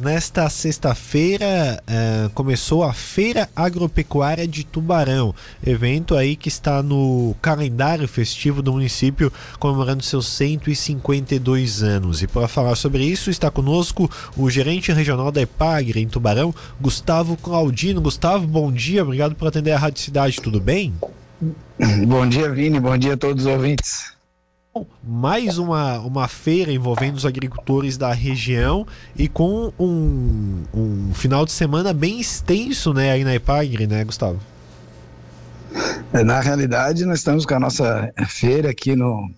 Nesta sexta-feira uh, começou a Feira Agropecuária de Tubarão, evento aí que está no calendário festivo do município comemorando seus 152 anos. E para falar sobre isso está conosco o gerente regional da Epagre em Tubarão, Gustavo Claudino. Gustavo, bom dia, obrigado por atender a Rádio Cidade, tudo bem? Bom dia, Vini, bom dia a todos os ouvintes mais uma, uma feira envolvendo os agricultores da região e com um, um final de semana bem extenso né, aí na Epagre, né, Gustavo? É, na realidade, nós estamos com a nossa feira aqui no,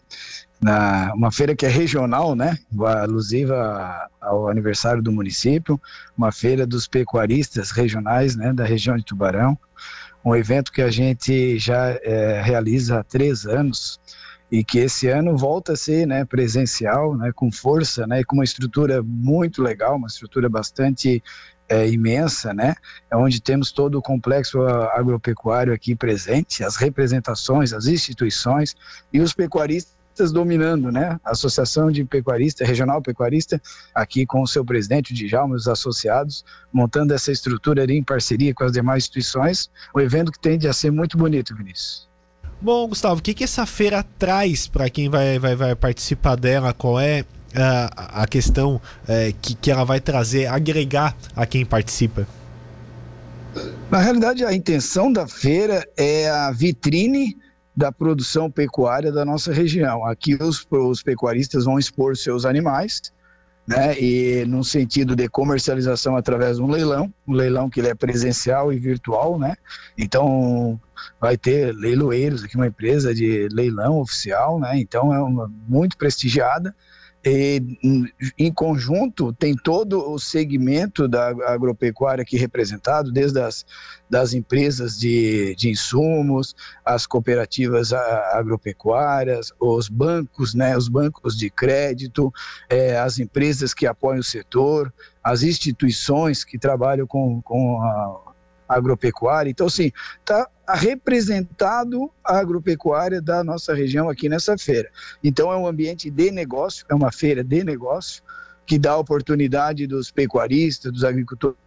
na, uma feira que é regional, né, alusiva ao aniversário do município, uma feira dos pecuaristas regionais, né, da região de Tubarão, um evento que a gente já é, realiza há três anos, e que esse ano volta a ser né, presencial, né, com força, né, com uma estrutura muito legal, uma estrutura bastante é, imensa, né, onde temos todo o complexo agropecuário aqui presente, as representações, as instituições e os pecuaristas dominando, né? A Associação de Pecuarista, Regional Pecuarista, aqui com o seu presidente, o Djalma, os associados, montando essa estrutura ali em parceria com as demais instituições, um evento que tende a ser muito bonito, Vinícius. Bom, Gustavo, o que, que essa feira traz para quem vai, vai, vai participar dela? Qual é uh, a questão uh, que, que ela vai trazer, agregar a quem participa? Na realidade, a intenção da feira é a vitrine da produção pecuária da nossa região. Aqui os, os pecuaristas vão expor seus animais, né, e no sentido de comercialização através de um leilão, um leilão que ele é presencial e virtual, né? Então vai ter leiloeiros aqui, uma empresa de leilão oficial, né? Então é uma muito prestigiada. E, em conjunto tem todo o segmento da agropecuária aqui representado, desde as das empresas de, de insumos, as cooperativas agropecuárias, os bancos, né, os bancos de crédito, é, as empresas que apoiam o setor, as instituições que trabalham com, com a agropecuária. Então, assim, está representado a agropecuária da nossa região aqui nessa feira. Então, é um ambiente de negócio, é uma feira de negócio, que dá oportunidade dos pecuaristas, dos agricultores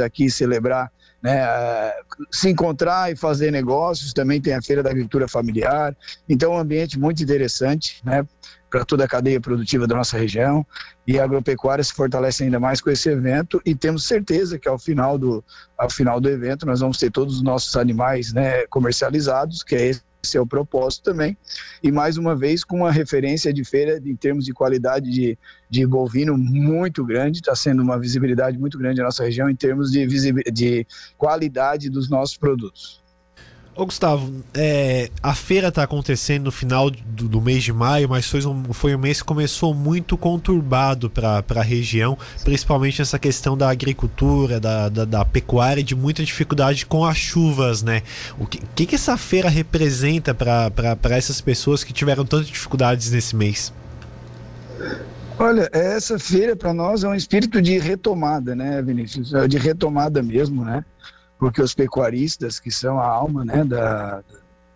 aqui celebrar, né, se encontrar e fazer negócios. Também tem a Feira da Agricultura Familiar. Então, um ambiente muito interessante, né? para toda a cadeia produtiva da nossa região e a agropecuária se fortalece ainda mais com esse evento e temos certeza que ao final do, ao final do evento nós vamos ter todos os nossos animais né, comercializados, que é esse o propósito também. E mais uma vez, com uma referência de feira em termos de qualidade de, de bovino muito grande, está sendo uma visibilidade muito grande na nossa região em termos de, de qualidade dos nossos produtos. Ô Gustavo, é, a feira está acontecendo no final do, do, mês de maio, mas foi um, foi um mês que começou muito conturbado para a região, principalmente nessa questão da agricultura, da, da, da, pecuária, de muita dificuldade com as chuvas, né? O que, que, que essa feira representa para essas pessoas que tiveram tantas dificuldades nesse mês? Olha, essa feira para nós é um espírito de retomada, né, Vinícius? De retomada mesmo, né? Porque os pecuaristas, que são a alma né, da,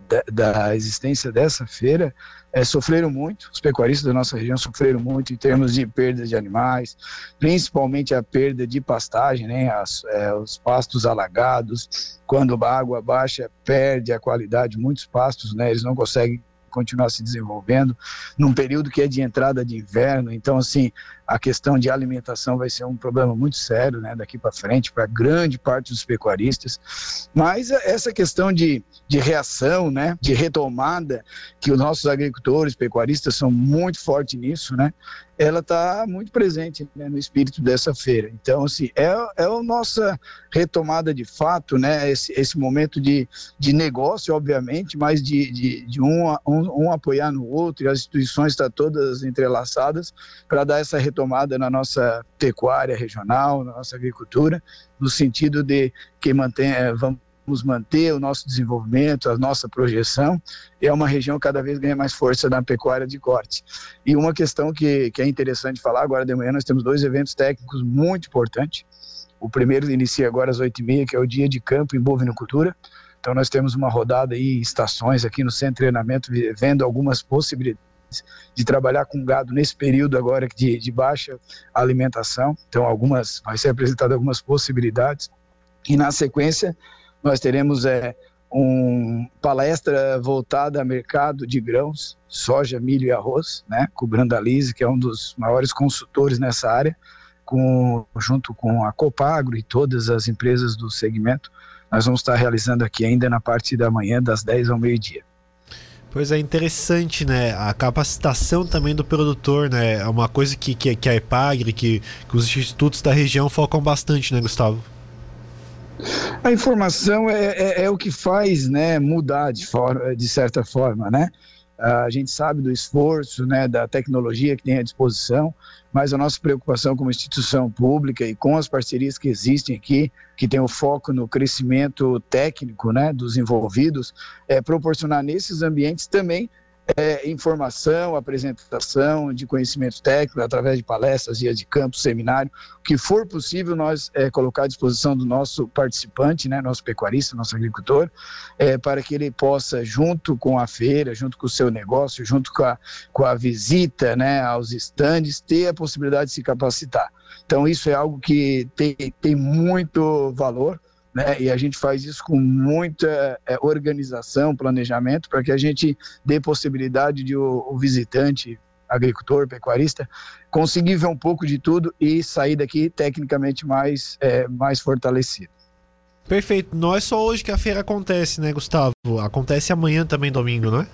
da, da existência dessa feira, é, sofreram muito, os pecuaristas da nossa região sofreram muito em termos de perda de animais, principalmente a perda de pastagem, né, as, é, os pastos alagados, quando a água baixa perde a qualidade, muitos pastos, né, eles não conseguem continuar se desenvolvendo num período que é de entrada de inverno. Então, assim, a questão de alimentação vai ser um problema muito sério, né, daqui para frente, para grande parte dos pecuaristas. Mas essa questão de, de reação, né, de retomada, que os nossos agricultores, pecuaristas são muito fortes nisso, né, ela está muito presente né, no espírito dessa feira. Então, assim, é, é a nossa retomada de fato, né, esse, esse momento de, de negócio, obviamente, mas de, de, de um, um, um apoiar no outro, e as instituições estão todas entrelaçadas para dar essa retomada retomada na nossa pecuária regional, na nossa agricultura, no sentido de que mantém, eh, vamos manter o nosso desenvolvimento, a nossa projeção, é uma região que cada vez ganha mais força na pecuária de corte. E uma questão que, que é interessante falar, agora de manhã nós temos dois eventos técnicos muito importantes. O primeiro inicia agora às 8h30, que é o dia de campo em bovinocultura. Então nós temos uma rodada aí, estações aqui no centro de treinamento, vendo algumas possibilidades de trabalhar com gado nesse período agora de, de baixa alimentação. Então, algumas vai ser apresentado algumas possibilidades. E na sequência, nós teremos é, uma palestra voltada a mercado de grãos, soja, milho e arroz, né, com o Brandalize, que é um dos maiores consultores nessa área, com, junto com a Copagro e todas as empresas do segmento. Nós vamos estar realizando aqui ainda na parte da manhã, das 10 ao meio-dia. Pois é interessante, né? A capacitação também do produtor, né? É uma coisa que, que, que a EPAGRE, que, que os institutos da região focam bastante, né, Gustavo? A informação é, é, é, o que faz né, mudar de, forma, de certa forma, né? A gente sabe do esforço, né, da tecnologia que tem à disposição, mas a nossa preocupação como instituição pública e com as parcerias que existem aqui, que tem o foco no crescimento técnico, né, dos envolvidos, é proporcionar nesses ambientes também é, informação, apresentação de conhecimento técnico através de palestras, dias de campo, seminário, o que for possível nós é, colocar à disposição do nosso participante, né, nosso pecuarista, nosso agricultor, é, para que ele possa, junto com a feira, junto com o seu negócio, junto com a, com a visita né, aos estandes, ter a possibilidade de se capacitar. Então isso é algo que tem, tem muito valor, né? E a gente faz isso com muita é, organização, planejamento, para que a gente dê possibilidade de o, o, visitante, agricultor, pecuarista, conseguir ver um pouco de tudo e sair daqui tecnicamente mais, é, mais fortalecido. Perfeito. Não é só hoje que a feira acontece, né, Gustavo? Acontece amanhã também, domingo, não é?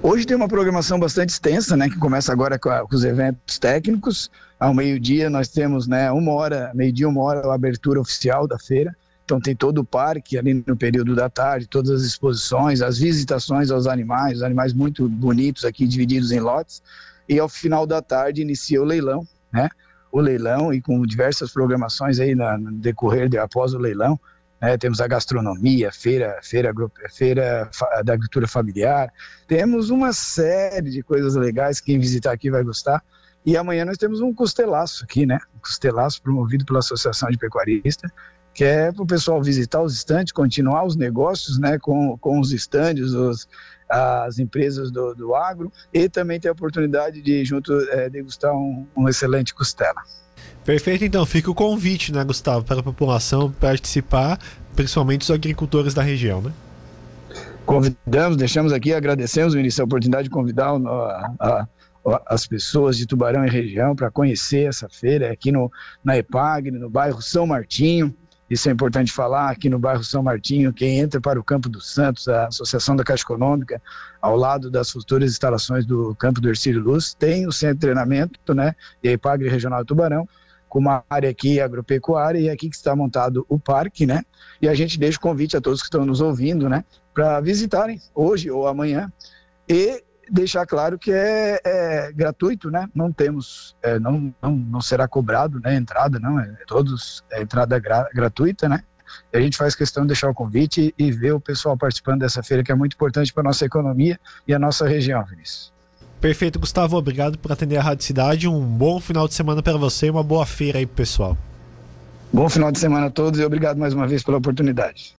Hoje tem uma programação bastante extensa, né, que começa agora com, a, com os eventos técnicos. Ao meio-dia nós temos, né, uma hora, meio-dia, uma hora, a abertura oficial da feira. Então tem todo o parque ali no período da tarde, todas as exposições, as visitações aos animais, animais muito bonitos aqui divididos em lotes. E ao final da tarde inicia o leilão, né? O leilão e com diversas programações aí no decorrer de após o leilão. Né? Temos a gastronomia, feira, feira, feira da agricultura familiar. Temos uma série de coisas legais. Quem visitar aqui vai gostar. E amanhã nós temos um costelaço aqui, né? Um costelaço promovido pela Associação de Pecuaristas que é para o pessoal visitar os estandes, continuar os negócios né, com, com os estandes, os, as empresas do, do agro, e também ter a oportunidade de junto é, degustar um, um excelente costela. Perfeito, então fica o convite, né, Gustavo, para a população participar, principalmente os agricultores da região, né? Convidamos, deixamos aqui, agradecemos o início a oportunidade de convidar a, a, as pessoas de Tubarão e região para conhecer essa feira aqui no, na EPAGRE, no bairro São Martinho. Isso é importante falar aqui no bairro São Martinho, quem entra para o Campo dos Santos, a Associação da Caixa Econômica, ao lado das futuras instalações do Campo do Ercílio Luz, tem o centro de treinamento, né, e a IPAGRE Regional Tubarão, com uma área aqui agropecuária e aqui que está montado o parque, né? E a gente deixa o convite a todos que estão nos ouvindo, né, para visitarem hoje ou amanhã e deixar claro que é, é gratuito, né? Não temos, é, não, não, não será cobrado, né? Entrada, não, é todos, é entrada gra, gratuita, né? E a gente faz questão de deixar o convite e ver o pessoal participando dessa feira, que é muito importante para a nossa economia e a nossa região, Vinícius. Perfeito, Gustavo. Obrigado por atender a Rádio Cidade. Um bom final de semana para você e uma boa feira aí pro pessoal. Bom final de semana a todos e obrigado mais uma vez pela oportunidade.